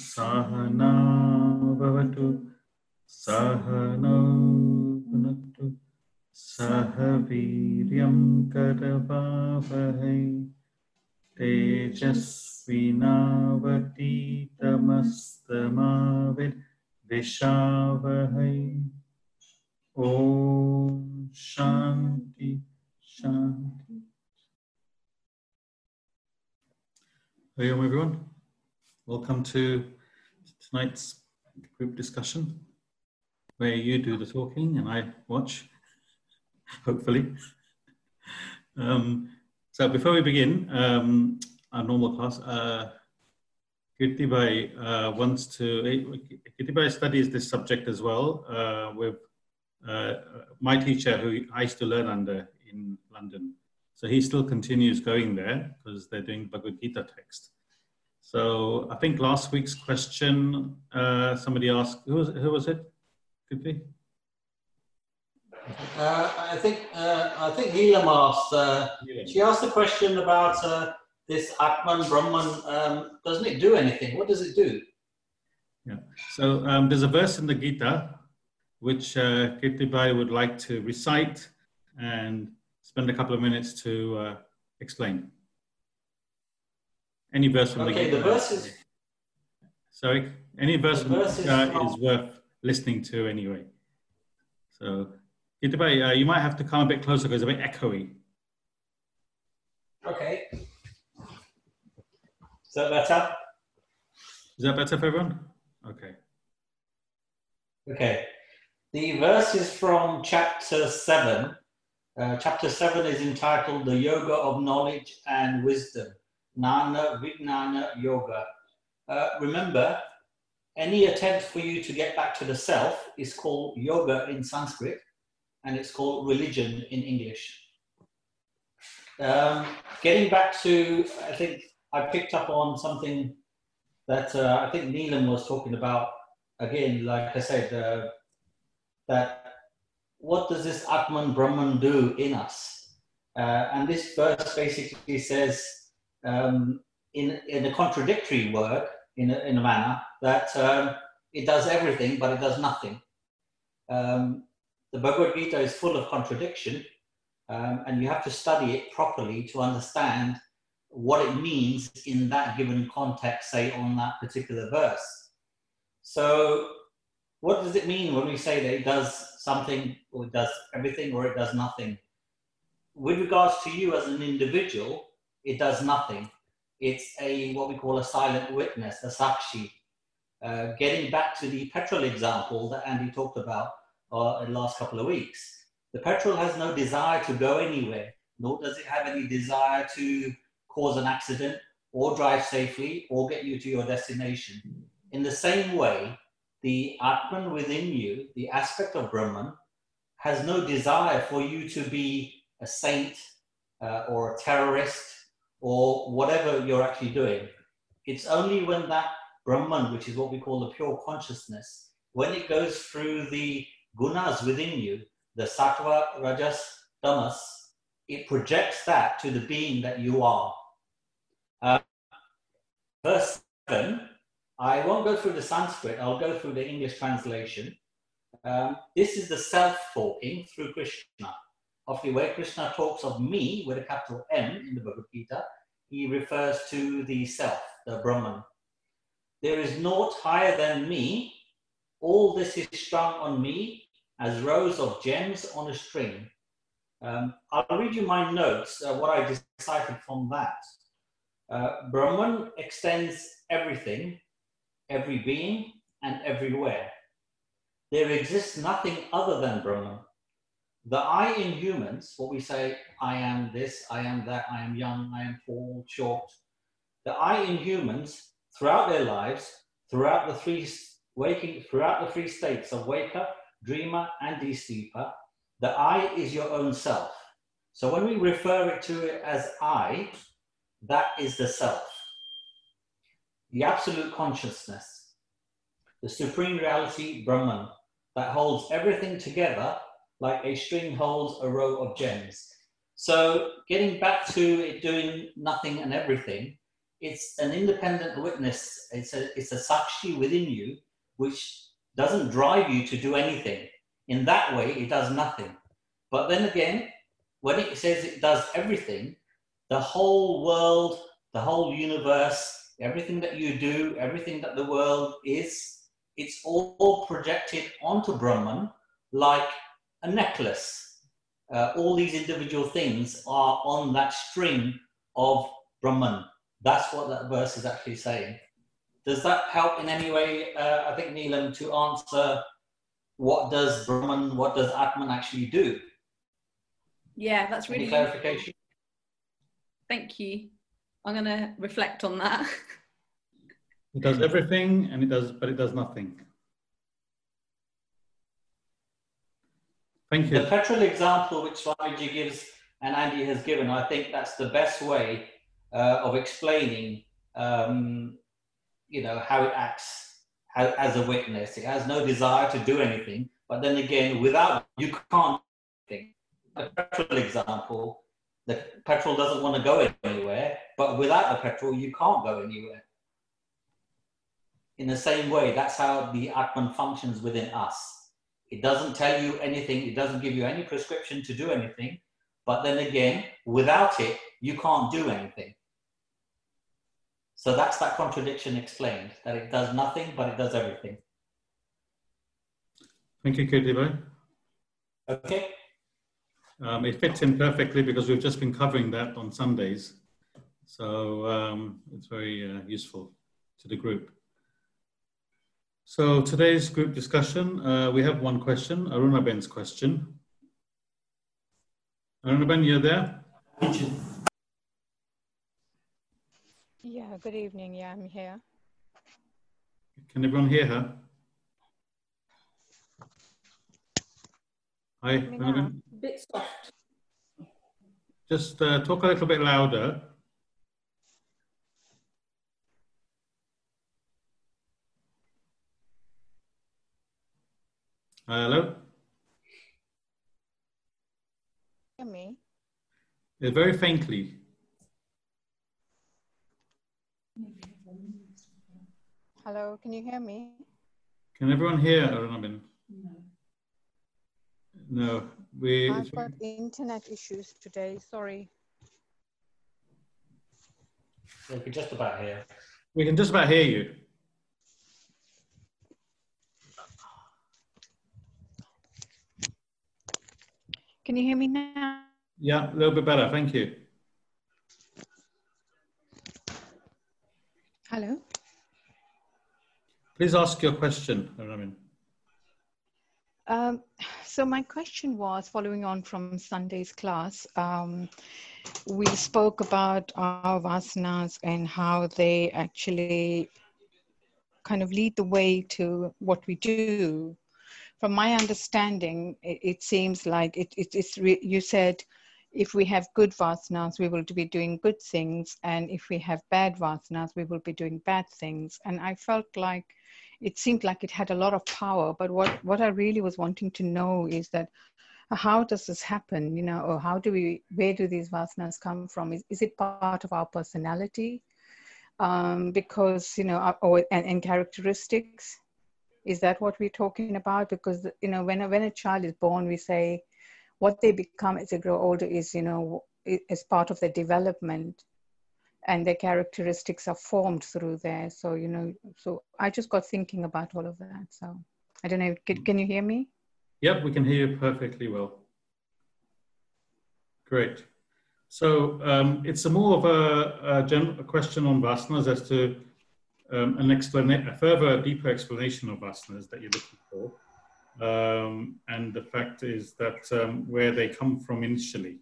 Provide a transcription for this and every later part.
सहना भवतु सहनौ भुनक्तु सह वीर्यं करवावहै तेजस्विनावतीतमस्तमाविद्विषावहै Welcome to tonight's group discussion where you do the talking and I watch, hopefully. Um, so before we begin um, our normal class, uh, Kirtibai uh, wants to, Kirtibai studies this subject as well uh, with uh, my teacher who I used to learn under in London. So he still continues going there because they're doing Bhagavad Gita text. So I think last week's question, uh, somebody asked, who was, who was it? Could be? Uh, I think uh, I think Neelam asked. Uh, she asked a question about uh, this Atman Brahman. Um, doesn't it do anything? What does it do? Yeah. So um, there's a verse in the Gita which uh, Kirtibai would like to recite and spend a couple of minutes to uh, explain. Any verse from Okay, the Gita. the verse is Sorry, any verse from the is Gita is worth listening to anyway. So, Kirtibai, uh, you might have to come a bit closer because it's a bit echoey. okay. Is that better? Is that better for everyone? Okay. Okay. The verse is from chapter 7. Uh, chapter 7 is entitled The Yoga of Knowledge and Wisdom. Jnana Vijnana Yoga. Uh, remember, any attempt for you to get back to the self is called yoga in Sanskrit and it's called religion in English. Um, getting back to, I think I picked up on something that uh, I think Neelam was talking about again, like I said, uh, that what does this Atman Brahman do in us? Uh, and this verse basically says, um, in, in a contradictory word, in a, in a manner, that um, it does everything, but it does nothing. Um, the Bhagavad Gita is full of contradiction, um, and you have to study it properly to understand what it means in that given context, say on that particular verse. So, what does it mean when we say that it does something, or it does everything, or it does nothing? With regards to you as an individual, it does nothing. It's a what we call a silent witness, a sakshi. Uh, getting back to the petrol example that Andy talked about uh, in the last couple of weeks, the petrol has no desire to go anywhere, nor does it have any desire to cause an accident or drive safely or get you to your destination. In the same way, the Atman within you, the aspect of Brahman, has no desire for you to be a saint uh, or a terrorist or whatever you're actually doing. It's only when that Brahman, which is what we call the pure consciousness, when it goes through the gunas within you, the sattva, rajas, tamas, it projects that to the being that you are. Uh, verse 7, I won't go through the Sanskrit, I'll go through the English translation. Um, this is the self talking through Krishna. Way Krishna talks of me with a capital M in the Bhagavad Gita, he refers to the self, the Brahman. There is naught higher than me. All this is strung on me as rows of gems on a string. Um, I'll read you my notes, uh, what I deciphered from that. Uh, Brahman extends everything, every being, and everywhere. There exists nothing other than Brahman. The I in humans, what we say, I am this, I am that, I am young, I am tall, short. The I in humans, throughout their lives, throughout the three waking, throughout the three states of wake up, dreamer, and de-sleeper, the I is your own self. So when we refer it to it as I, that is the self. The absolute consciousness, the supreme reality, Brahman, that holds everything together like a string holds a row of gems. So getting back to it doing nothing and everything, it's an independent witness. It's a, it's a sakshi within you, which doesn't drive you to do anything. In that way, it does nothing. But then again, when it says it does everything, the whole world, the whole universe, everything that you do, everything that the world is, it's all projected onto Brahman like a necklace. Uh, all these individual things are on that string of Brahman. That's what that verse is actually saying. Does that help in any way, uh, I think, Neelam, to answer what does Brahman, what does Atman actually do? Yeah, that's really Any clarification. Thank you. I'm going to reflect on that. It does everything, and it does, but it does nothing. Thank you. The petrol example which Swamiji gives and Andy has given, I think that's the best way uh, of explaining, um, you know, how it acts as, as, a witness. It has no desire to do anything, but then again, without you can't. Think. The petrol example, the petrol doesn't want to go anywhere, but without the petrol, you can't go anywhere. In the same way, that's how the Atman functions within us. It doesn't tell you anything, it doesn't give you any prescription to do anything. But then again, without it, you can't do anything. So that's that contradiction explained that it does nothing, but it does everything. Thank you, Kirtibai. Okay. Um, it fits in perfectly because we've just been covering that on Sundays. So um, it's very uh, useful to the group. So today's group discussion, uh, we have one question, Aruna Ben's question. Aruna Ben, you're there? Yeah, good evening. Yeah, I'm here. Can everyone hear her? Hi, Aruna Ben. bit soft. Just uh, talk a little bit louder. Uh, hello? Hear me? Yeah, very faintly. Hello, can you hear me? Can everyone hear Aruna Ben? No. No, we. I've got internet issues today. Sorry. We can just about hear. We can just about hear you. Can you hear me now? Yeah, a little bit better. Thank you. Hello. Please ask your question, Ramin. Um, so my question was following on from Sunday's class. Um, we spoke about our vasanas and how they actually kind of lead the way to what we do from my understanding, it, it seems like it, it, it's re- you said if we have good vasanas, we will be doing good things, and if we have bad vasanas, we will be doing bad things. And I felt like it seemed like it had a lot of power. But what what I really was wanting to know is that how does this happen? You know, or how do we? Where do these vasanas come from? Is is it part of our personality? Um, because you know, or and, and characteristics is that what we're talking about? Because you know when a, when a child is born we say what they become as they grow older is you know is part of their development and their characteristics are formed through there. So you know so i just got thinking about all of that. So i don't know can, can you hear me? Yep we can hear you perfectly well. Great. So um, it's a more of a, a, general, question on vasanas as to um, an explanation, a further deeper explanation of vasanas that you're looking for. Um, and the fact is that um, where they come from initially.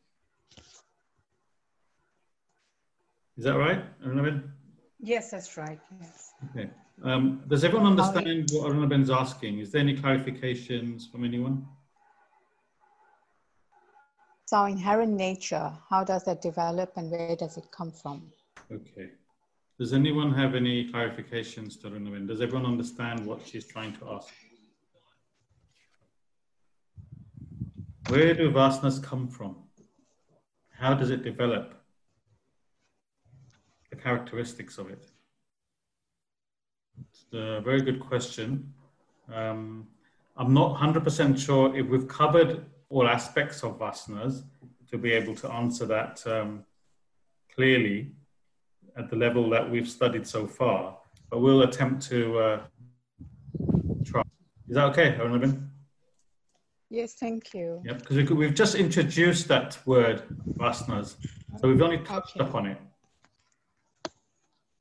Is that right, Aruna Ben? Yes, that's right. Yes. Okay. Um, does everyone understand what Aruna Ben's asking? Is there any clarifications from anyone? So inherent nature, how does that develop and where does it come from? Okay. Does anyone have any clarifications to Runawin? Does everyone understand what she's trying to ask? Where do vasanas come from? how does it develop? The characteristics of it. It's a very good question. Um, I'm not 100% sure if we've covered all aspects of vasanas to be able to answer that um, clearly at the level that we've studied so far, but we'll attempt to uh, try. Is that okay, Aruna Ben? Yes, thank you. Yep, because we, have just introduced that word, vasanas, so we've only touched okay. upon it.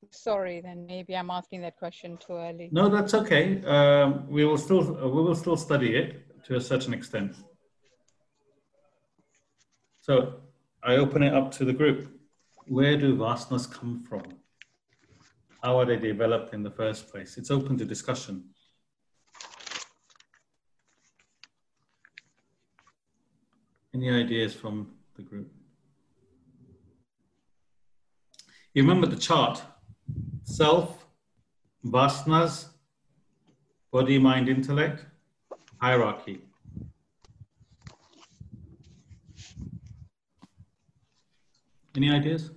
Sorry, then maybe I'm asking that question too early. No, that's okay. Um, we will still we will still study it to a certain extent. So I open it up to the group. Where do vasanas come from? How are they developed in the first place? It's open to discussion. Any ideas from the group? You remember the chart? Self, vasanas, body, mind, intellect, hierarchy. Any ideas?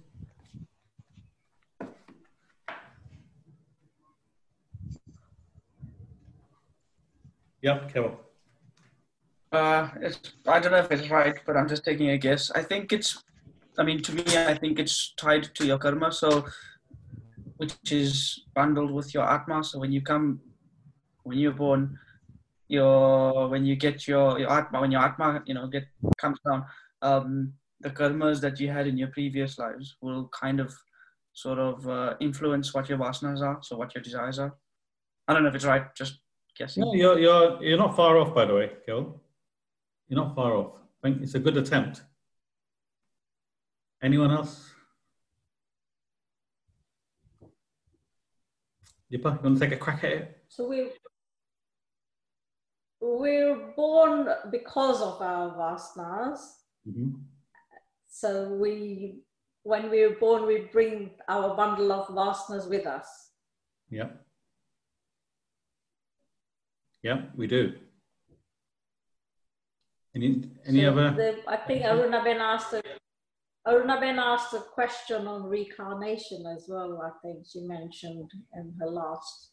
Yep, Keval. Uh, it's, I don't know if it's right, but I'm just taking a guess. I think it's, I mean, to me, I think it's tied to your karma, so which is bundled with your atma. So when you come, when you're born, your when you get your your atma, when your atma, you know, get comes down, um, the karmas that you had in your previous lives will kind of sort of uh, influence what your vasanas are, so what your desires are. I don't know if it's right, just guessing. No, you're you're you're not far off, by the way, Gil. You're not far off. I think it's a good attempt. Anyone else? Deepa, you want to take a crack at it? So we we're born because of our vasanas. Mm-hmm. So we, when we're born, we bring our bundle of vasanas with us. Yeah. Yeah, we do. Any any so other? The, I think Aruna Ben asked a Aruna Ben asked a question on reincarnation as well. I think she mentioned in her last.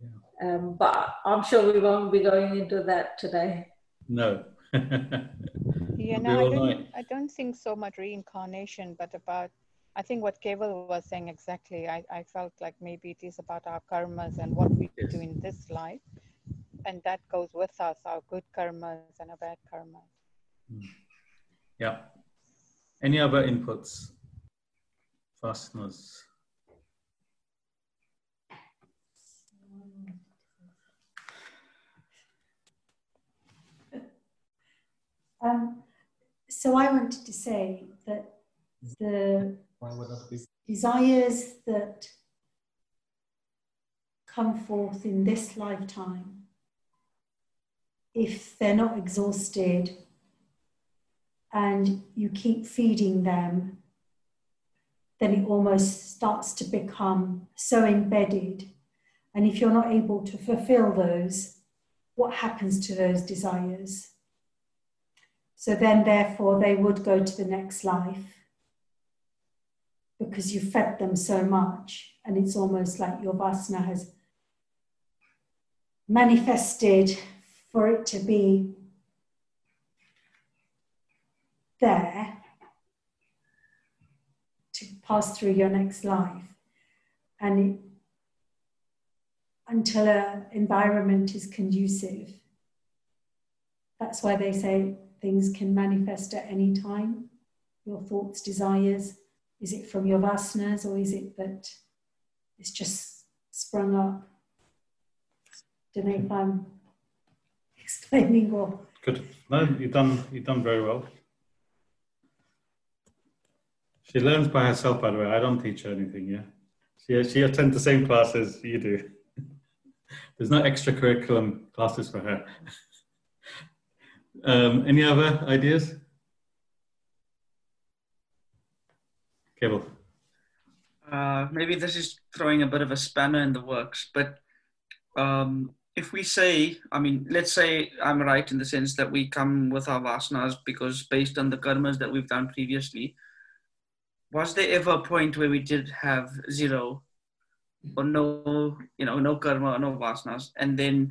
Yeah. Um, but I'm sure we won't be going into that today. No. yeah, no, I don't, I don't think so much reincarnation, but about I think what Keval was saying exactly. I, I felt like maybe it is about our karmas and what we yes. do in this life and that goes with us our good karmas and our bad karmas hmm. yeah any other inputs vasanas um, so I wanted to say that the desires that come forth in this lifetime if they're not exhausted and you keep feeding them, then it almost starts to become so embedded. And if you're not able to fulfill those, what happens to those desires? So then, therefore, they would go to the next life because you fed them so much, and it's almost like your vasana has manifested for it to be there to pass through your next life. And it, until an environment is conducive, that's why they say things can manifest at any time. Your thoughts, desires, is it from your vasanas or is it that it's just sprung up? Don't know if I'm explaining well. Good. No, you've done you've done very well. She learns by herself, by the way. I don't teach her anything. Yeah, she she attends the same classes you do. There's no extracurriculum classes for her. um, any other ideas? Keval. Uh, maybe this is throwing a bit of a spanner in the works, but um, if we say, I mean, let's say I'm right in the sense that we come with our vasanas because based on the karmas that we've done previously, was there ever a point where we did have zero or no, you know, no karma no vasanas, and then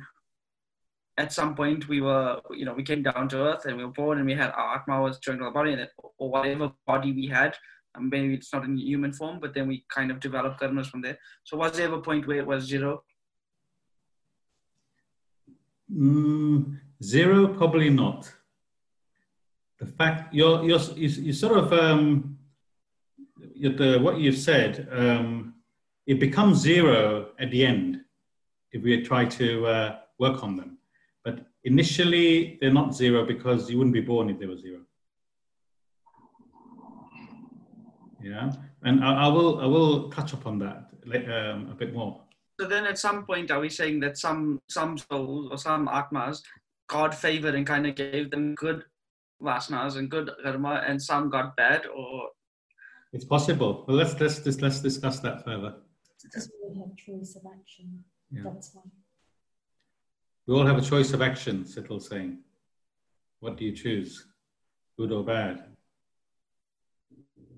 at some point we were, you know, we came down to earth and we were born and we had our atma was joined to our body, or whatever body we had. And maybe it's not in human form, but then we kind of developed karmas from there. So was there ever a point where it was zero? Mm, zero, probably not. The fact you're you're you, you sort of um, the, what you've said, um, it becomes zero at the end if we try to uh, work on them. But initially, they're not zero because you wouldn't be born if they were zero. Yeah, and I, I will I will touch upon that um, a bit more. So then, at some point, are we saying that some some souls or some atmas, God favored and kind of gave them good vasanas and good karma, and some got bad, or it's possible. Well, let's let's let's, let's discuss that further. Because we have choice of action. Yeah. That's why. We all have a choice of action, Sital's saying. What do you choose, good or bad?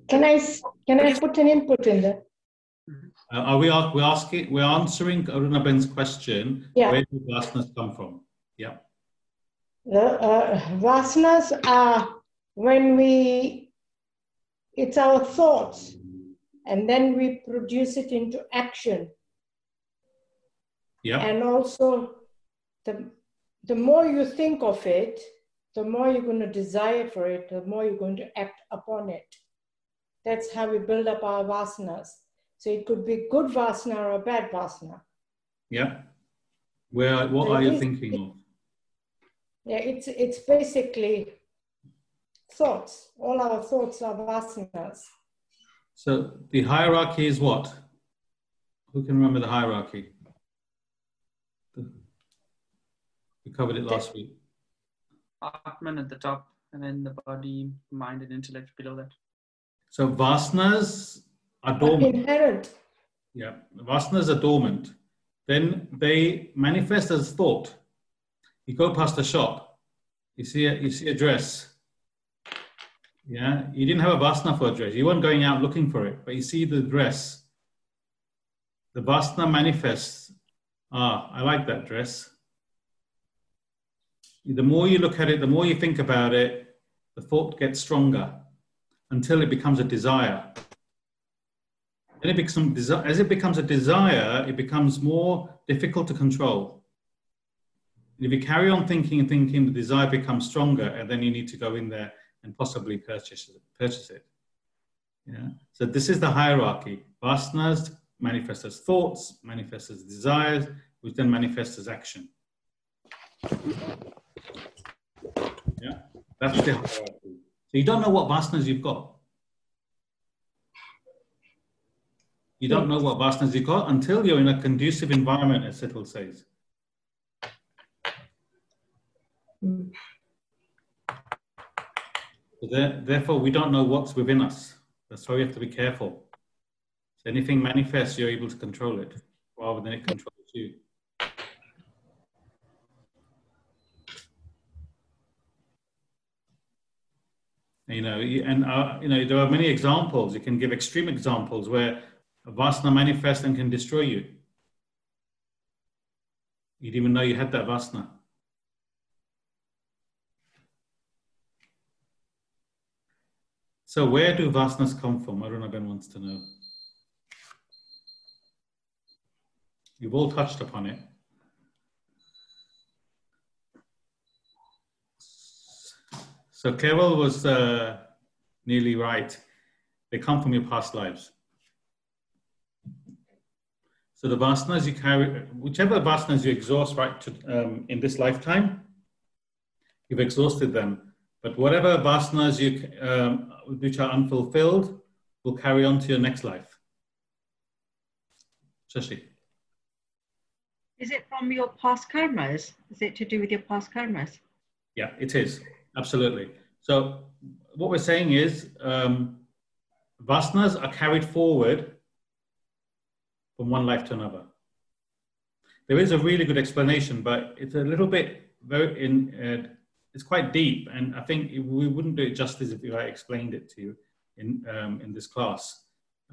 Can I can I put an input in there? Uh, are we we asking we're answering Aruna Ben's question? Yeah. Where do vasanas come from? Yeah. The uh, vasanas are when we it's our thoughts, and then we produce it into action. Yeah. And also, the the more you think of it, the more you're going to desire for it, the more you're going to act upon it. That's how we build up our vasanas. So it could be good vasana or bad vasana. Yeah. Where what so are you thinking of? Yeah, it's it's basically thoughts. All our thoughts are vasanas. So the hierarchy is what? Who can remember the hierarchy? We covered it last week. Atman at the top, and then the body, mind, and intellect below that. So vasanas are dormant. Inherent. Yeah, vasanas are dormant. Then they manifest as thought. You go past a shop, you see a, you see a dress. Yeah, you didn't have a vasana for a dress. You weren't going out looking for it, but you see the dress. The vasana manifests. Ah, I like that dress. The more you look at it, the more you think about it, the thought gets stronger until it becomes a desire. Then it becomes, as it becomes a desire, it becomes more difficult to control. And if you carry on thinking and thinking, the desire becomes stronger, and then you need to go in there and possibly purchase it. Purchase it. Yeah. So this is the hierarchy. Vasanas manifest as thoughts, manifest as desires, which then manifest as action. That's the hierarchy. So you don't know what vasanas you've got. You don't know what vasanas you've got until you're in a conducive environment, as Sital says. So there, therefore, we don't know what's within us. That's why we have to be careful. So anything manifests, you're able to control it rather than it controls you. You know, and uh, you know there are many examples. You can give extreme examples where vasana manifests and can destroy you. You didn't even know you had that vasana. So where do vasanas come from? Aruna Ben wants to know. You've all touched upon it. So Keval was uh, nearly right. They come from your past lives. So the vasanas you carry, whichever vasanas you exhaust right to, um, in this lifetime, you've exhausted them. But whatever vasanas you, um, which are unfulfilled will carry on to your next life. Shashi. Is it from your past karmas? Is it to do with your past karmas? Yeah, it is. Absolutely. So what we're saying is um, vasanas are carried forward from one life to another. there is a really good explanation, but it's a little bit very in. Uh, it's quite deep, and I think we wouldn't do it justice if I explained it to you in um, in this class.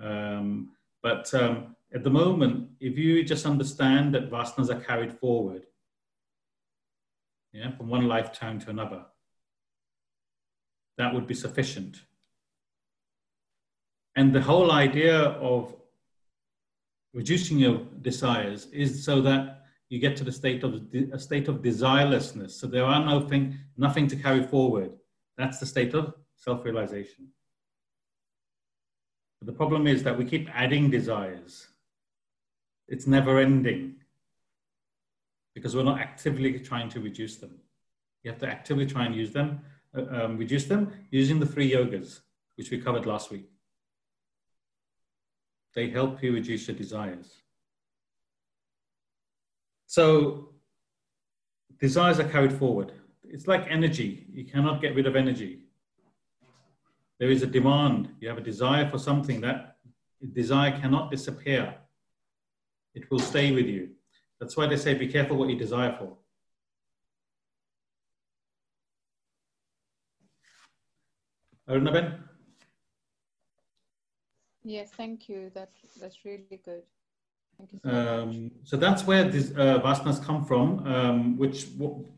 Um, but um, at the moment, if you just understand that vasanas are carried forward, yeah, from one lifetime to another, that would be sufficient. And the whole idea of reducing your desires is so that you get to the state of a state of desirelessness. So there are nothing, nothing to carry forward. That's the state of self-realization. But the problem is that we keep adding desires. It's never ending because we're not actively trying to reduce them. You have to actively try and use them, um, reduce them using the three yogas, which we covered last week. They help you reduce your desires. So desires are carried forward. It's like energy. You cannot get rid of energy. There is a demand. You have a desire for something. That desire cannot disappear. It will stay with you. That's why they say be careful what you desire for. Yes, thank you. That, that's really good. Thank you so, um, so that's where these uh, vasanas come from, um, which,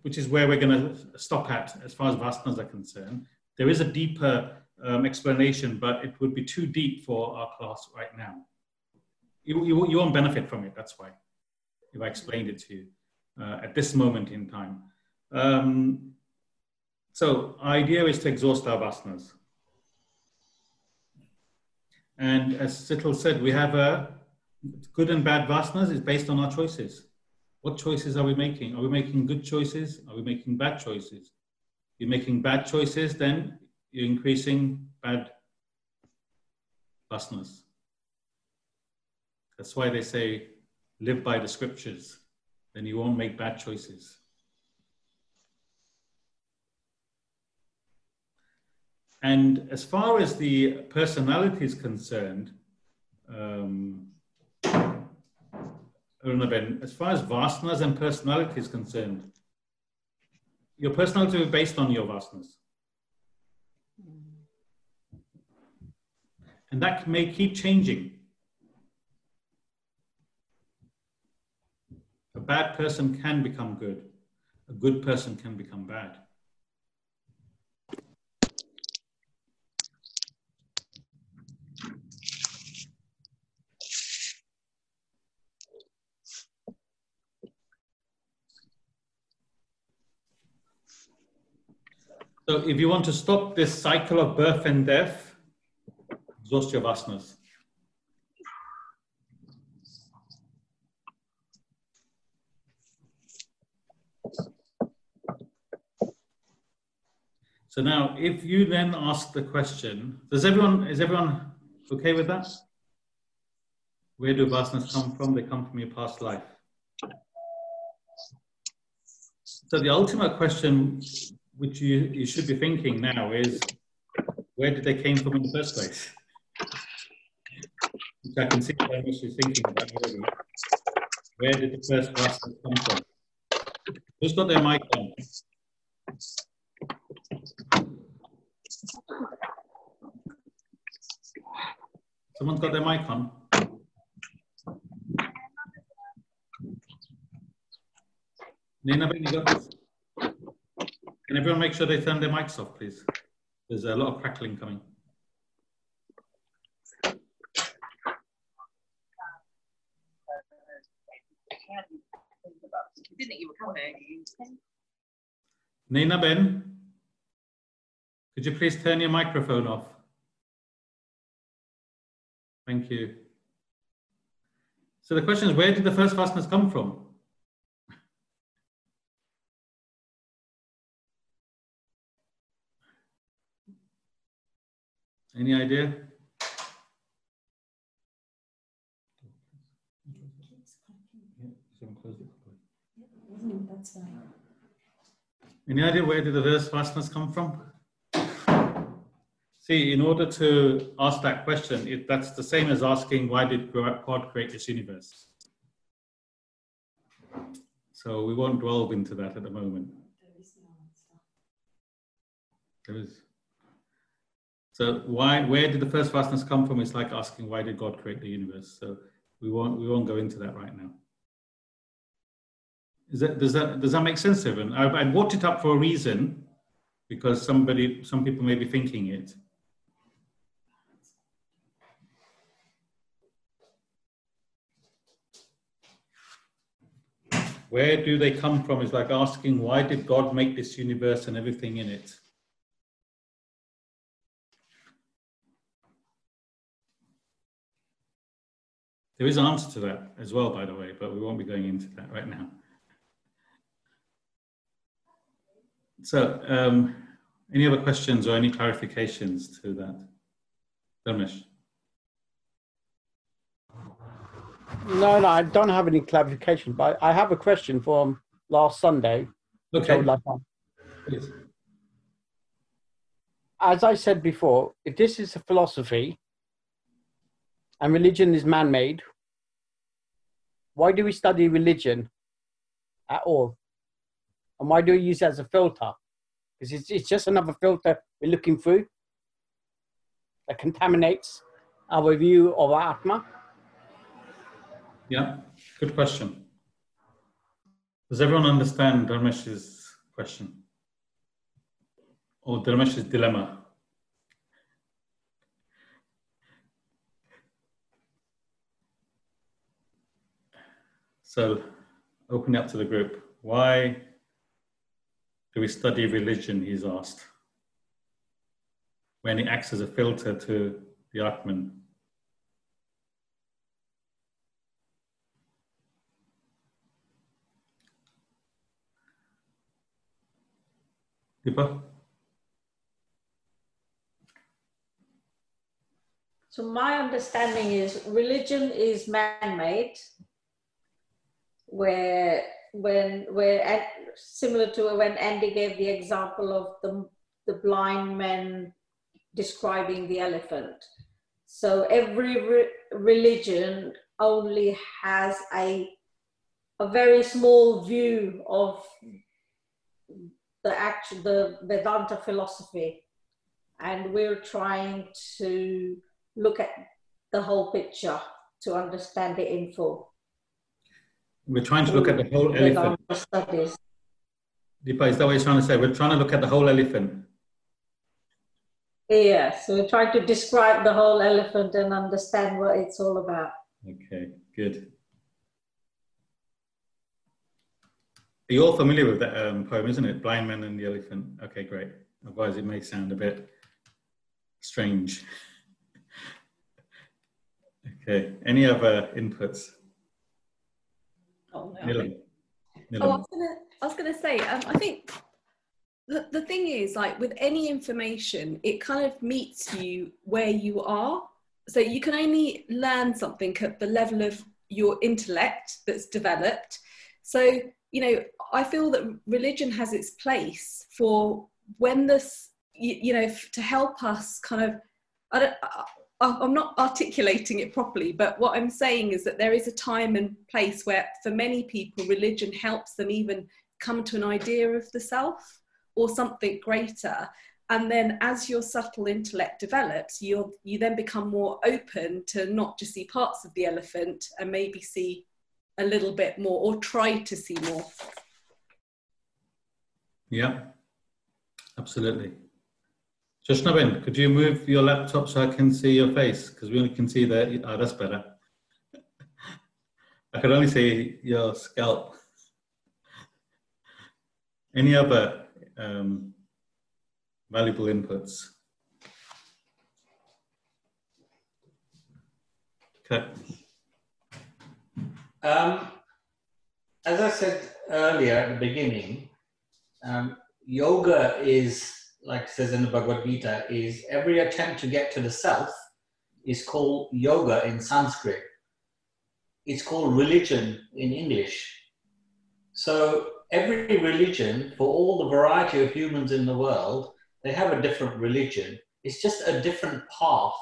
which is where we're going to stop at as far as vasanas are concerned. There is a deeper um, explanation, but it would be too deep for our class right now. You, you, you won't benefit from it, that's why, if I explained it to you uh, at this moment in time. Um, so idea is to exhaust our vasanas. And as Sital said, we have a good and bad vasanas is based on our choices. What choices are we making? Are we making good choices? Are we making bad choices? If You're making bad choices, then you're increasing bad vasanas. That's why they say live by the scriptures, then you won't make bad choices. And as far as the personality is concerned, um, as far as vasanas and personality is concerned, your personality is based on your vasanas. And that may keep changing. A bad person can become good. A good person can become bad. So if you want to stop this cycle of birth and death, exhaust your vasanas. So now, if you then ask the question, does everyone, is everyone okay with that? Where do vasanas come from? They come from your past life. So the ultimate question which you, you should be thinking now is, where did they came from in the first place? Which I can see very you're thinking about already. Where did the first vasanas come from? Who's got their mic on? Someone's got their mic on. Nina, you got this? Can everyone make sure they turn their mics off, please? There's a lot of crackling coming. coming. Nina Ben, could you please turn your microphone off? Thank you. So the question is, where did the first vasanas come from? Any idea? Any idea where did the verse vasanas come from? See, in order to ask that question, it, that's the same as asking why did God create this universe? So we won't delve into that at the moment. There is. So why, where did the first vasanas come from? It's like asking why did God create the universe? So we won't, we won't go into that right now. That, does that, does that make sense, Evan? I, I brought it up for a reason because somebody, some people may be thinking it. Where do they come from? Is like asking, why did God make this universe and everything in it? There is an answer to that as well, by the way, but we won't be going into that right now. So, um, any other questions or any clarifications to that? Dharmesh? No, no, I don't have any clarification, but I have a question from last Sunday. Okay. like Please. as I said before, if this is a philosophy and religion is man made, why do we study religion at all? And why do we use it as a filter? Because it's, it's just another filter we're looking through that contaminates our view of our Atma. Yeah, good question. Does everyone understand Dharmesh's question? Or Dharmesh's dilemma? So, open up to the group. Why do we study religion? He's asked. When it acts as a filter to the Atman. Deepa? So my understanding is religion is man-made, where when where at, similar to when Andy gave the example of the the blind men describing the elephant. So every re- religion only has a a very small view of the actual the Vedanta philosophy, and we're trying to look at the whole picture to understand it in full. We're trying to look at the whole elephant. Studies. Deepa, is that what you're trying to say? We're trying to look at the whole elephant. Yes, so we're trying to describe the whole elephant and understand what it's all about. Okay, good. Are you all familiar with that um, poem, isn't it? Blind Man and the Elephant. Okay, great. Otherwise, it may sound a bit strange. okay, any other inputs? Oh. Oh, I was gonna, I was gonna say, um, I think the, the thing is, like with any information, it kind of meets you where you are. So you can only learn something at the level of your intellect that's developed. So, you know, I feel that religion has its place for when this, you, you know, to help us kind of, I don't, I'm not articulating it properly, but what I'm saying is that there is a time and place where, for many people, religion helps them even come to an idea of the self or something greater. And then, as your subtle intellect develops, you you then become more open to not just see parts of the elephant and maybe see a little bit more or try to see more. Yeah, absolutely. Jashnabin, could you move your laptop so I can see your face? Because we only can see that. Oh, that's better. I could only see your scalp. Any other um, valuable inputs? Okay. Um, as I said earlier at the beginning, um, yoga is, like says in the Bhagavad Gita, is every attempt to get to the self is called yoga in Sanskrit. It's called religion in English. So every religion, for all the variety of humans in the world, they have a different religion. It's just a different path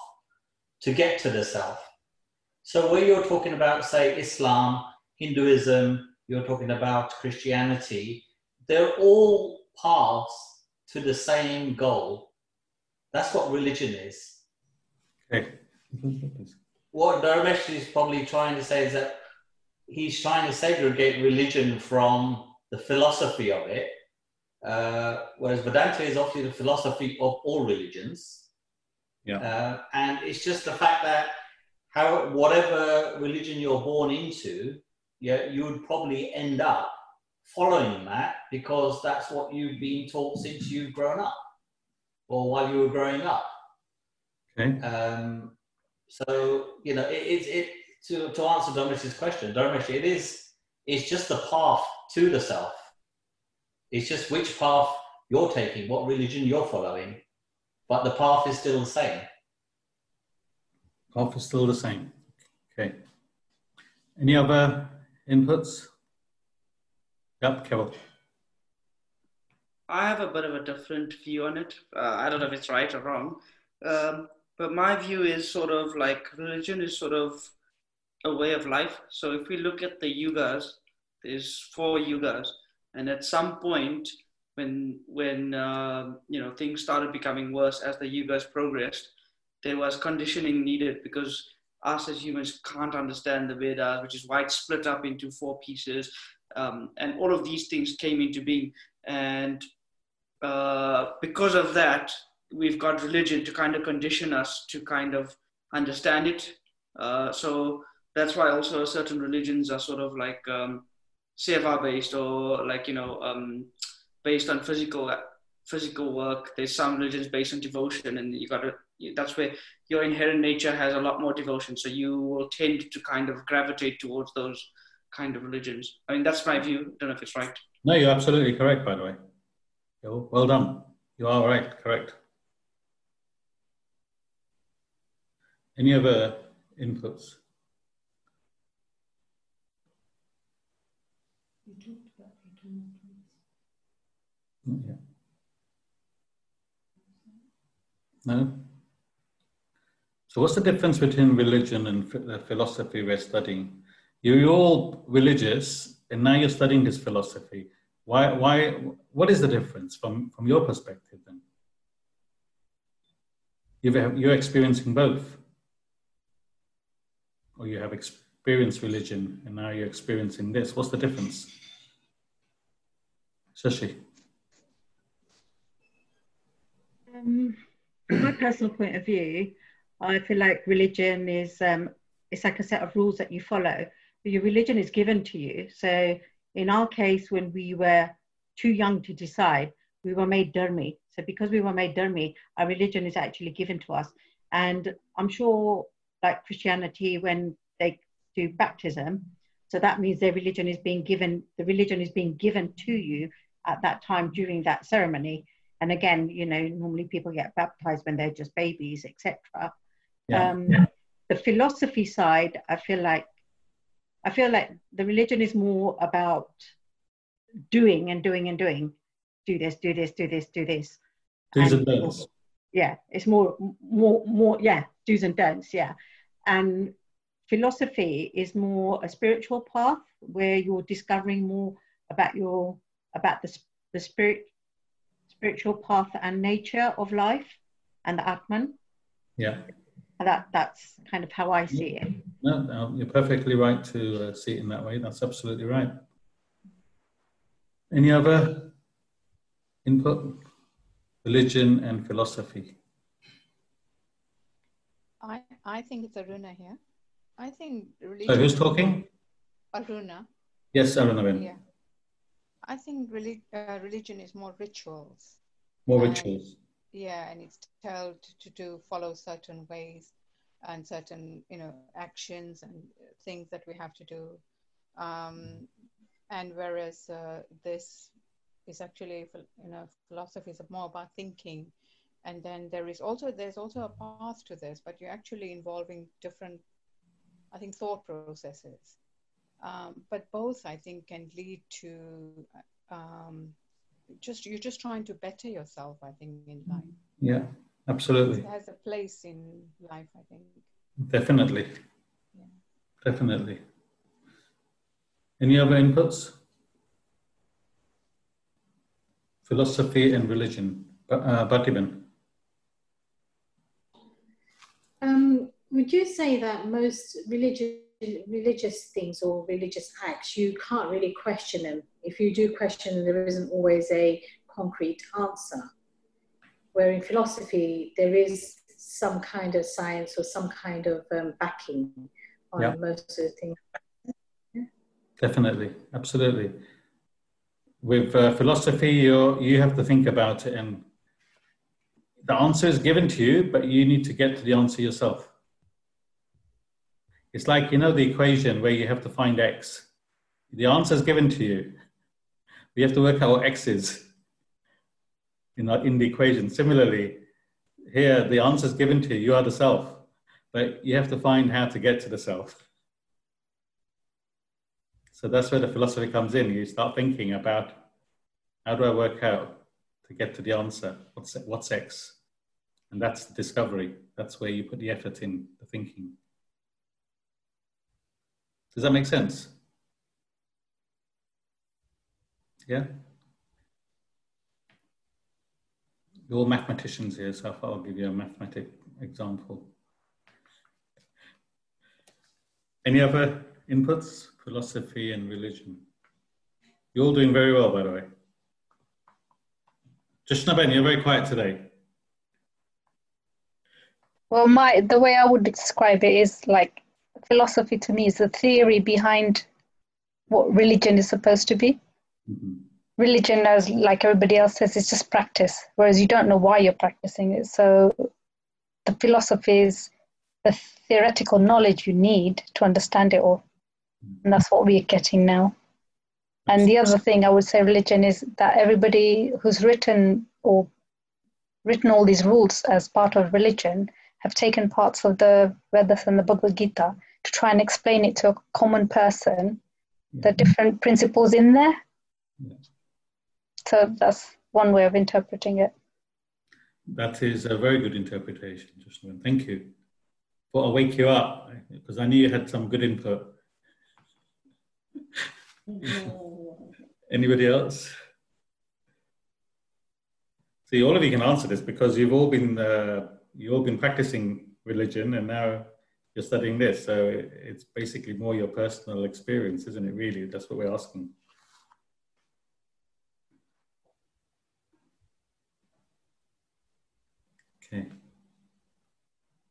to get to the self. So where you're talking about, say, Islam, Hinduism, you're talking about Christianity, they're all paths to the same goal. That's what religion is. Okay. What Dharmesh is probably trying to say is that he's trying to segregate religion from the philosophy of it, uh, whereas Vedanta is obviously the philosophy of all religions. Yeah. Uh, and it's just the fact that how whatever religion you're born into, yeah, you would probably end up following that because that's what you've been taught since you've grown up or while you were growing up. Okay. Um, so you know, it, it, it to to answer Dharmesh's question, Dharmesh, it is it's just the path to the self. It's just which path you're taking, what religion you're following, but the path is still the same. Path is still the same. Okay. Any other inputs? Yep, Keval. I have a bit of a different view on it. Uh, I don't know if it's right or wrong. Um, but my view is sort of like religion is sort of a way of life. So if we look at the yugas, there's four yugas, and at some point when when uh, you know things started becoming worse as the yugas progressed, there was conditioning needed because us as humans can't understand the Vedas, which is why it's split up into four pieces, um, and all of these things came into being, and uh, because of that, we've got religion to kind of condition us to kind of understand it. Uh, so that's why also certain religions are sort of like um, seva based or like you know um, based on physical physical work. There's some religions based on devotion, and you got to. That's where your inherent nature has a lot more devotion. So you will tend to kind of gravitate towards those kind of religions. I mean, that's my view. I don't know if it's right. No, you're absolutely correct. By the way, well done. You are right. Correct. Any other inputs? Yeah. No? So what's the difference between religion and the philosophy we're studying? You're all religious, and now you're studying this philosophy. Why, why, what is the difference from, from your perspective then? You've, you're experiencing both. Or you have experienced religion and now you're experiencing this. What's the difference? Shashi. Um, from my personal point of view, I feel like religion is um, it's like a set of rules that you follow. Your religion is given to you. So in our case, when we were too young to decide, we were made dharmi. So because we were made dharmi, our religion is actually given to us. And I'm sure, like Christianity, when they do baptism, so that means their religion is being given. The religion is being given to you at that time during that ceremony. And again, you know, normally people get baptized when they're just babies, etc. Yeah. Um, yeah. The philosophy side, I feel like, I feel like the religion is more about doing and doing and doing. Do this, do this, do this, do this. Do's and, and don'ts. Yeah, it's more, more, more. Yeah, do's and don'ts. Yeah, and philosophy is more a spiritual path where you're discovering more about your about the the spirit spiritual path and nature of life and the Atman. Yeah. And that that's kind of how I see it. No, no you're perfectly right to uh, see it in that way. That's absolutely right. Any other input? Religion and philosophy. I I think it's Aruna here. I think religion. So who's talking? Aruna. Yes, Aruna. Yeah. I think relig- uh, religion is more rituals. More rituals. Yeah, and it's told to do follow certain ways and certain you know actions and things that we have to do. Um, and whereas uh, this is actually you know philosophy is more about thinking. And then there is also there's also a path to this but you're actually involving different i think thought processes. Um, but both I think can lead to um, just you're just trying to better yourself. I think in life. Yeah, absolutely. It has a place in life. I think. Definitely. Yeah. Definitely. Any other inputs? Philosophy and religion. Uh, Batiban. Um, would you say that most religious religious things or religious acts you can't really question them? If you do question, them, there isn't always a concrete answer. Where in philosophy there is some kind of science or some kind of um, backing on yeah. most of the things. Yeah. Definitely, absolutely. With uh, philosophy, you you have to think about it, and the answer is given to you, but you need to get to the answer yourself. It's like you know the equation where you have to find x. The answer is given to you. We have to work out what x is in, in the equation. Similarly, here the answer is given to you. You are the self, but you have to find how to get to the self. So that's where the philosophy comes in. You start thinking about how do I work out to get to the answer? What's what's X? And that's the discovery. That's where you put the effort in, the thinking. Does that make sense? Yeah? You're all mathematicians here, so I'll give you a mathematic example. Any other inputs? Philosophy and religion. You're all doing very well, by the way. Justin, you're very quiet today. Well, my the way I would describe it is like philosophy to me is the theory behind what religion is supposed to be. Mm-hmm. Religion, as like everybody else says, is just practice, whereas you don't know why you're practicing it. So the philosophy is the theoretical knowledge you need to understand it all. And that's what we're getting now. And the other thing I would say religion is that everybody who's written or written all these rules as part of religion have taken parts of the Vedas and the Bhagavad Gita to try and explain it to a common person, yeah. the different principles in there. Yeah. So that's one way of interpreting it. That is a very good interpretation, Justin. Thank you. but I'll wake you up because I knew you had some good input. Anybody else? See, all of you can answer this because you've all been uh, you've all been practicing religion, and now you're studying this. So it's basically more your personal experience, isn't it? Really, that's what we're asking. Okay.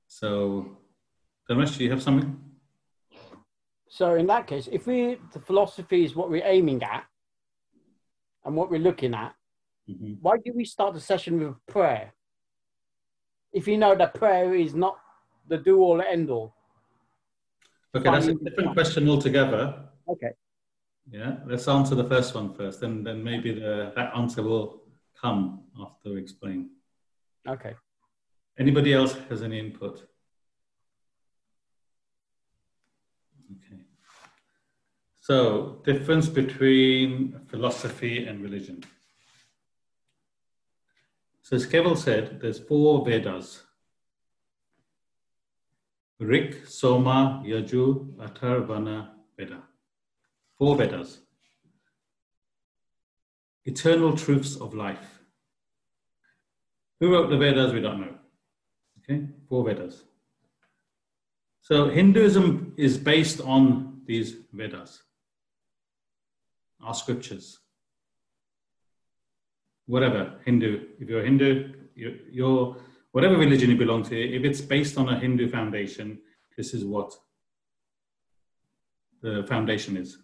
So, Dharmesh, do you have something? So in that case, if we the philosophy is what we're aiming at and what we're looking at, mm-hmm. why do we start the session with prayer? If you know that prayer is not the do all end all. Okay, that's a different question altogether. Okay. Yeah, let's answer the first one first, and then maybe the, that answer will come after we explain. Okay. Anybody else has any input? Okay. So, difference between philosophy and religion. So, as Keval said, there's four Vedas Rik, Soma, Yaju, Atharvana, Veda. Four Vedas. Eternal truths of life. Who wrote the Vedas? We don't know. Okay, four Vedas. So Hinduism is based on these Vedas, our scriptures. Whatever, Hindu, if you're Hindu, you're, you're whatever religion you belong to, if it's based on a Hindu foundation, this is what the foundation is.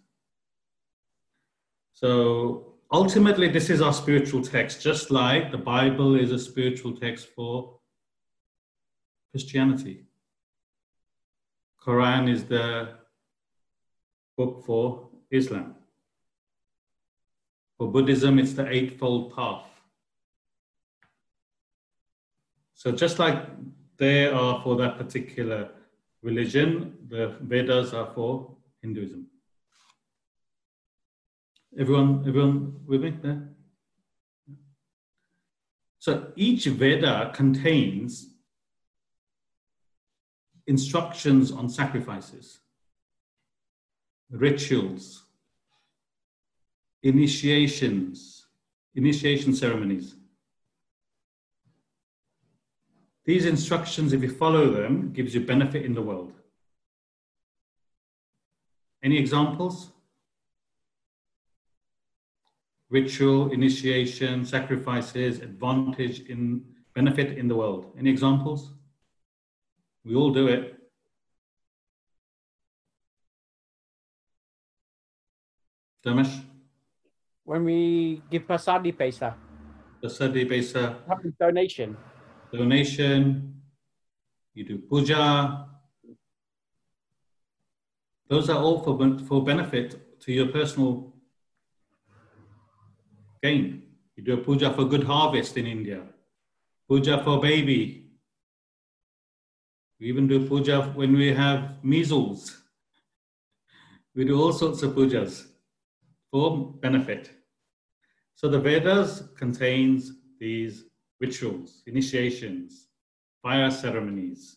So ultimately, this is our spiritual text, just like the Bible is a spiritual text for Christianity. Quran is the book for Islam. For Buddhism, it's the Eightfold Path. So just like they are for that particular religion, the Vedas are for Hinduism. Everyone, everyone with me there? So each Veda contains instructions on sacrifices, rituals, initiations, initiation ceremonies. These instructions, if you follow them, gives you benefit in the world. Any examples? Ritual, initiation, sacrifices, advantage in benefit in the world. Any examples? We all do it. Dharmesh? When we give Pasadi pesa. Pasadi pesa. Donation. Donation. You do puja. Those are all for, for benefit to your personal gain. You do a puja for good harvest in India. Puja for baby. We even do puja when we have measles. We do all sorts of pujas for benefit. So the Vedas contains these rituals, initiations, fire ceremonies,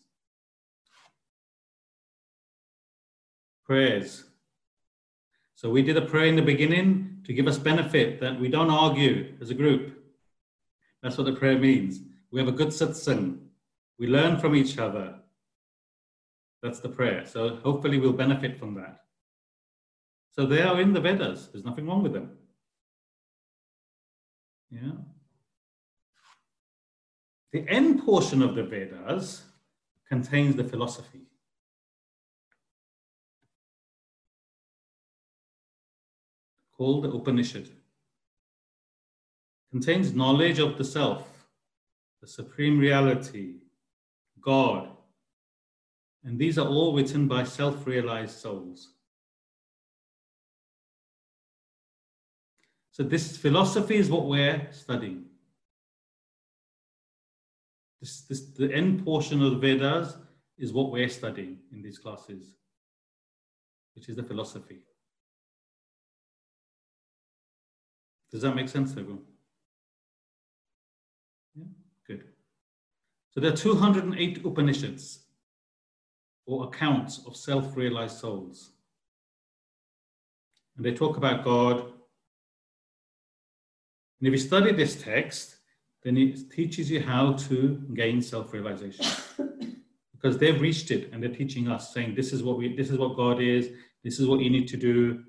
prayers. So we did a prayer in the beginning to give us benefit that we don't argue as a group. That's what the prayer means. We have a good satsang. We learn from each other. That's the prayer. So hopefully we'll benefit from that. So they are in the Vedas. There's nothing wrong with them. Yeah. The end portion of the Vedas contains the philosophy. Called the Upanishad. Contains knowledge of the self, the supreme reality, God. And these are all written by self realized souls. So this philosophy is what we're studying. This, this, the end portion of the Vedas is what we're studying in these classes, which is the philosophy. Does that make sense, everyone? Yeah, good. So there are 208 Upanishads, or accounts of self-realized souls. And they talk about God, and if you study this text, then it teaches you how to gain self-realization. because they've reached it and they're teaching us, saying this is what we this is what God is, this is what you need to do,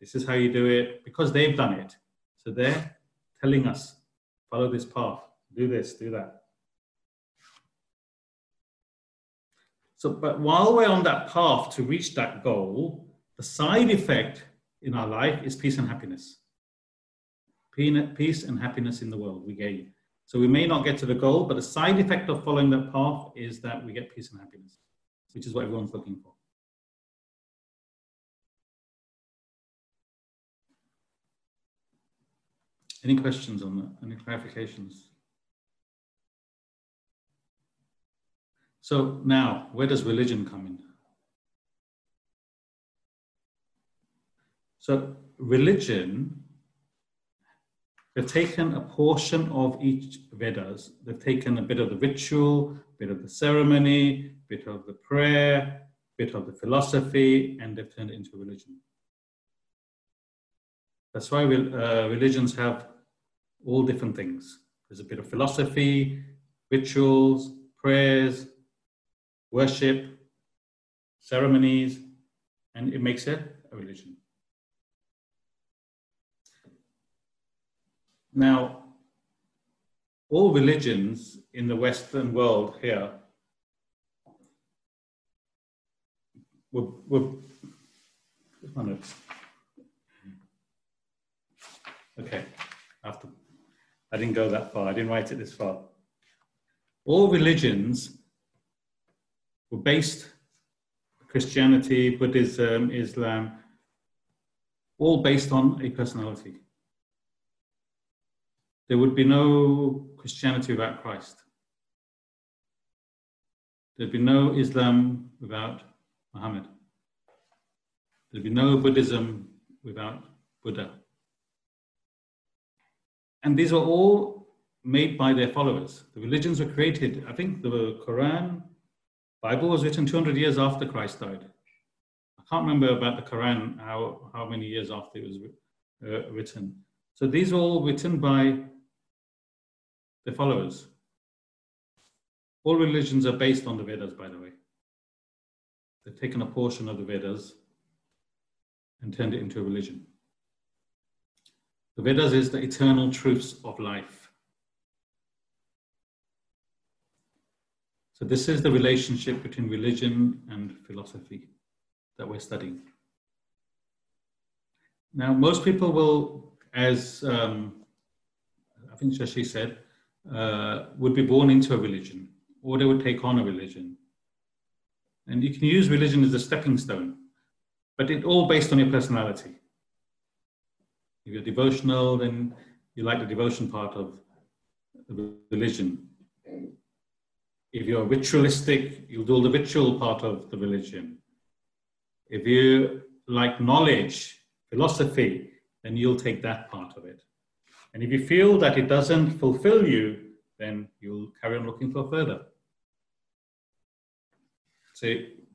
this is how you do it, because they've done it. So they're telling us, follow this path, do this, do that. So, but while we're on that path to reach that goal, the side effect in our life is peace and happiness peace and happiness in the world we gain. So we may not get to the goal, but the side effect of following that path is that we get peace and happiness, which is what everyone's looking for. Any questions on that? Any clarifications? So now, where does religion come in? So religion They've taken a portion of each Vedas. They've taken a bit of the ritual, a bit of the ceremony, a bit of the prayer, a bit of the philosophy, and they've turned it into religion. That's why we, uh, religions have all different things. There's a bit of philosophy, rituals, prayers, worship, ceremonies, and it makes it a religion. Now, all religions in the Western world here were, were okay, after I didn't go that far, I didn't write it this far. All religions were based, Christianity, Buddhism, Islam, all based on a personality there would be no Christianity without Christ. There'd be no Islam without Muhammad. There'd be no Buddhism without Buddha. And these were all made by their followers. The religions were created, I think the Quran, Bible was written 200 years after Christ died. I can't remember about the Quran, how, how many years after it was uh, written. So these are all written by the followers. All religions are based on the Vedas, by the way. They've taken a portion of the Vedas and turned it into a religion. The Vedas is the eternal truths of life. So this is the relationship between religion and philosophy that we're studying. Now, most people will, as um, I think Shashi said, uh, would be born into a religion or they would take on a religion. And you can use religion as a stepping stone, but it all based on your personality. If you're devotional, then you like the devotion part of the religion. If you're ritualistic, you'll do the ritual part of the religion. If you like knowledge, philosophy, then you'll take that part of it. And if you feel that it doesn't fulfill you, then you'll carry on looking for further. So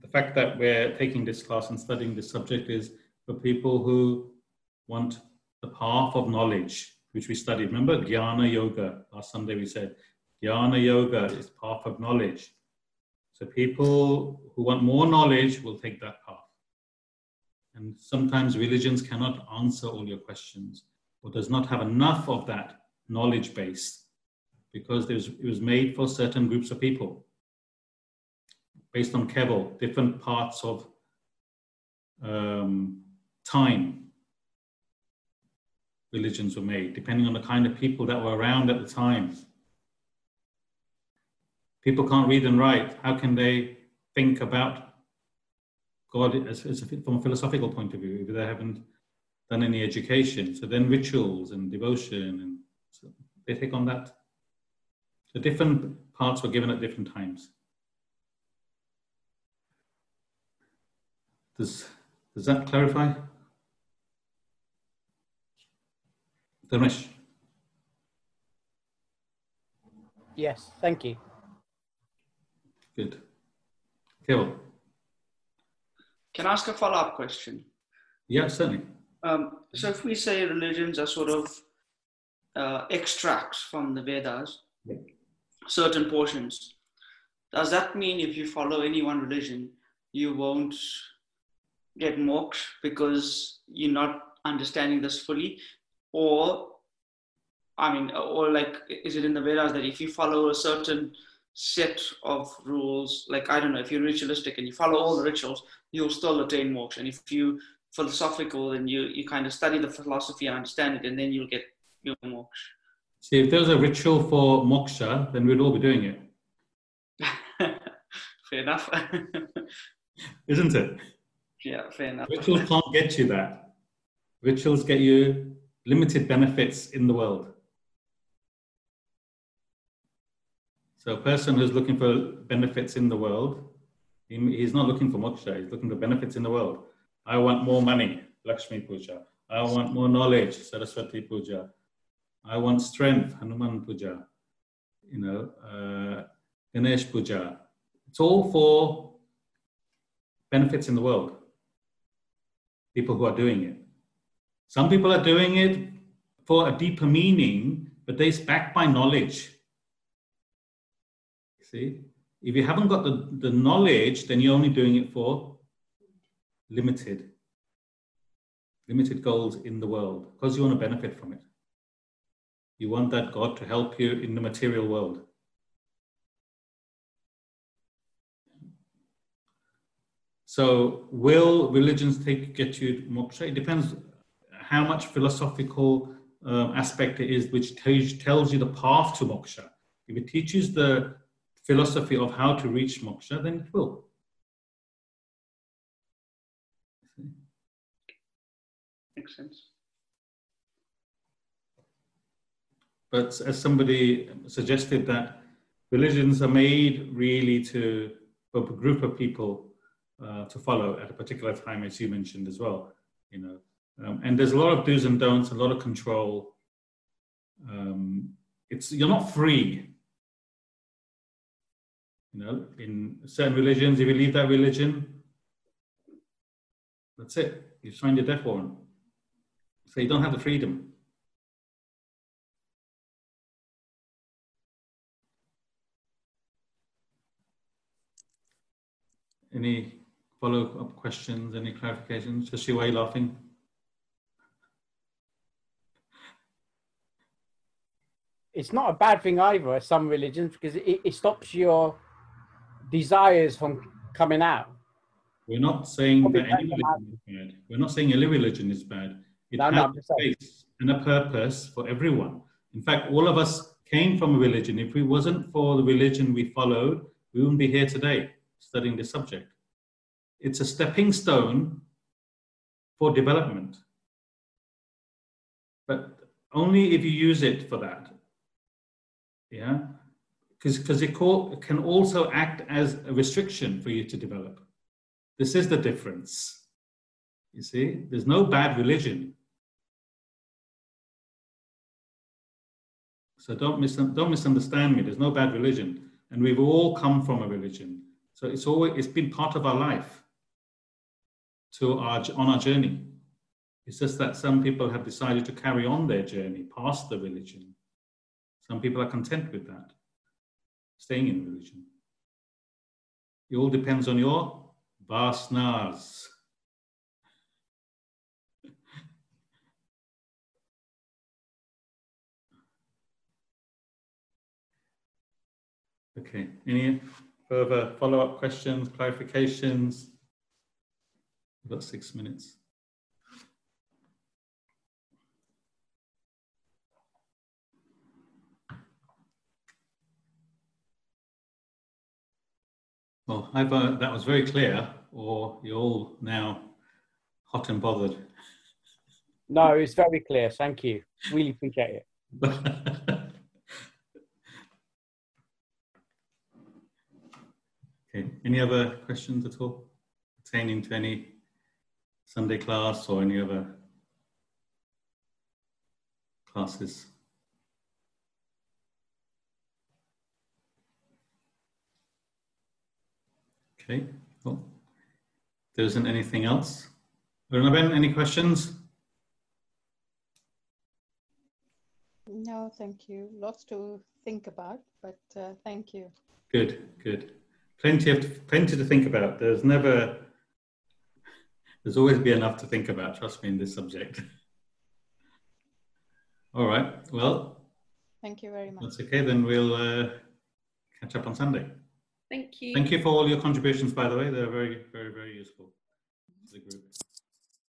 the fact that we're taking this class and studying this subject is for people who want the path of knowledge, which we studied. Remember Jnana Yoga? Last Sunday we said Jnana Yoga is path of knowledge. So people who want more knowledge will take that path. And sometimes religions cannot answer all your questions or does not have enough of that knowledge base because it was made for certain groups of people based on Keval, different parts of um, time religions were made, depending on the kind of people that were around at the time. People can't read and write. How can they think about God as, as a, from a philosophical point of view if they haven't done any education? So then rituals and devotion, and so they take on that. The different parts were given at different times. Does, does that clarify? Dharmesh. Yes, thank you. Good. Keval. Can I ask a follow-up question? Yeah, certainly. Um, so if we say religions are sort of uh, extracts from the Vedas, yeah. certain portions, does that mean if you follow any one religion, you won't get moksha because you're not understanding this fully? or I mean, or like, is it in the Vedas that if you follow a certain set of rules, like I don't know, if you're ritualistic and you follow all the rituals, you'll still attain moksha. And if you philosophical, and you you kind of study the philosophy and understand it, and then you'll get your moksha. See, if there's a ritual for moksha, then we'd all be doing it. fair enough. Isn't it? Yeah, fair enough. Rituals can't get you that. Rituals get you limited benefits in the world. So a person who's looking for benefits in the world, he's not looking for moksha, he's looking for benefits in the world. I want more money, Lakshmi Puja. I want more knowledge, Saraswati Puja. I want strength, Hanuman Puja. You know, uh, Ganesh Puja. It's all for benefits in the world. People who are doing it. Some people are doing it for a deeper meaning, but they're backed by knowledge. See, if you haven't got the, the knowledge, then you're only doing it for limited, limited goals in the world because you want to benefit from it. You want that God to help you in the material world. So, will religions take get you moksha? It depends how much philosophical um, aspect it is which tells you the path to moksha. If it teaches the philosophy of how to reach moksha, then it will. Makes sense. But as somebody suggested that religions are made really to a group of people uh, to follow at a particular time, as you mentioned as well. You know, um, and there's a lot of do's and don'ts, a lot of control. Um, it's you're not free. You know, in certain religions, if you leave that religion, that's it. You've signed your death warrant. So you don't have the freedom. Any follow-up questions, any clarifications? Just see why you're you laughing? It's not a bad thing either, some religions, because it, it stops your desires from coming out. We're not saying that any religion is bad. We're not saying any religion is bad. It No, has no, a I'm just saying. place and a purpose for everyone. In fact, all of us came from a religion. If it wasn't for the religion we followed, we wouldn't be here today studying this subject. It's a stepping stone for development. But only if you use it for that. Yeah? Because it call, it can also act as a restriction for you to develop. This is the difference. You see, there's no bad religion. So don't, mis- don't misunderstand me. There's no bad religion. And we've all come from a religion. So it's always it's been part of our life to our on our journey. It's just that some people have decided to carry on their journey past the religion. Some people are content with that, staying in religion. It all depends on your vasanas. Okay, any further follow-up questions, clarifications? We've got six minutes. Well, either that was very clear, or you're all now hot and bothered. No, it's very clear. Thank you. Really appreciate it. Okay, any other questions at all pertaining to any Sunday class or any other classes? Okay, well, there isn't anything else. Runaben, any questions? No, thank you. Lots to think about, but uh, thank you. Good, good. Plenty of plenty to think about. There's never, there's always be enough to think about. Trust me in this subject. All right. Well, Thank you very much. that's okay. Then we'll uh, catch up on Sunday. Thank you. Thank you for all your contributions, by the way. They're very, very, very useful to the group.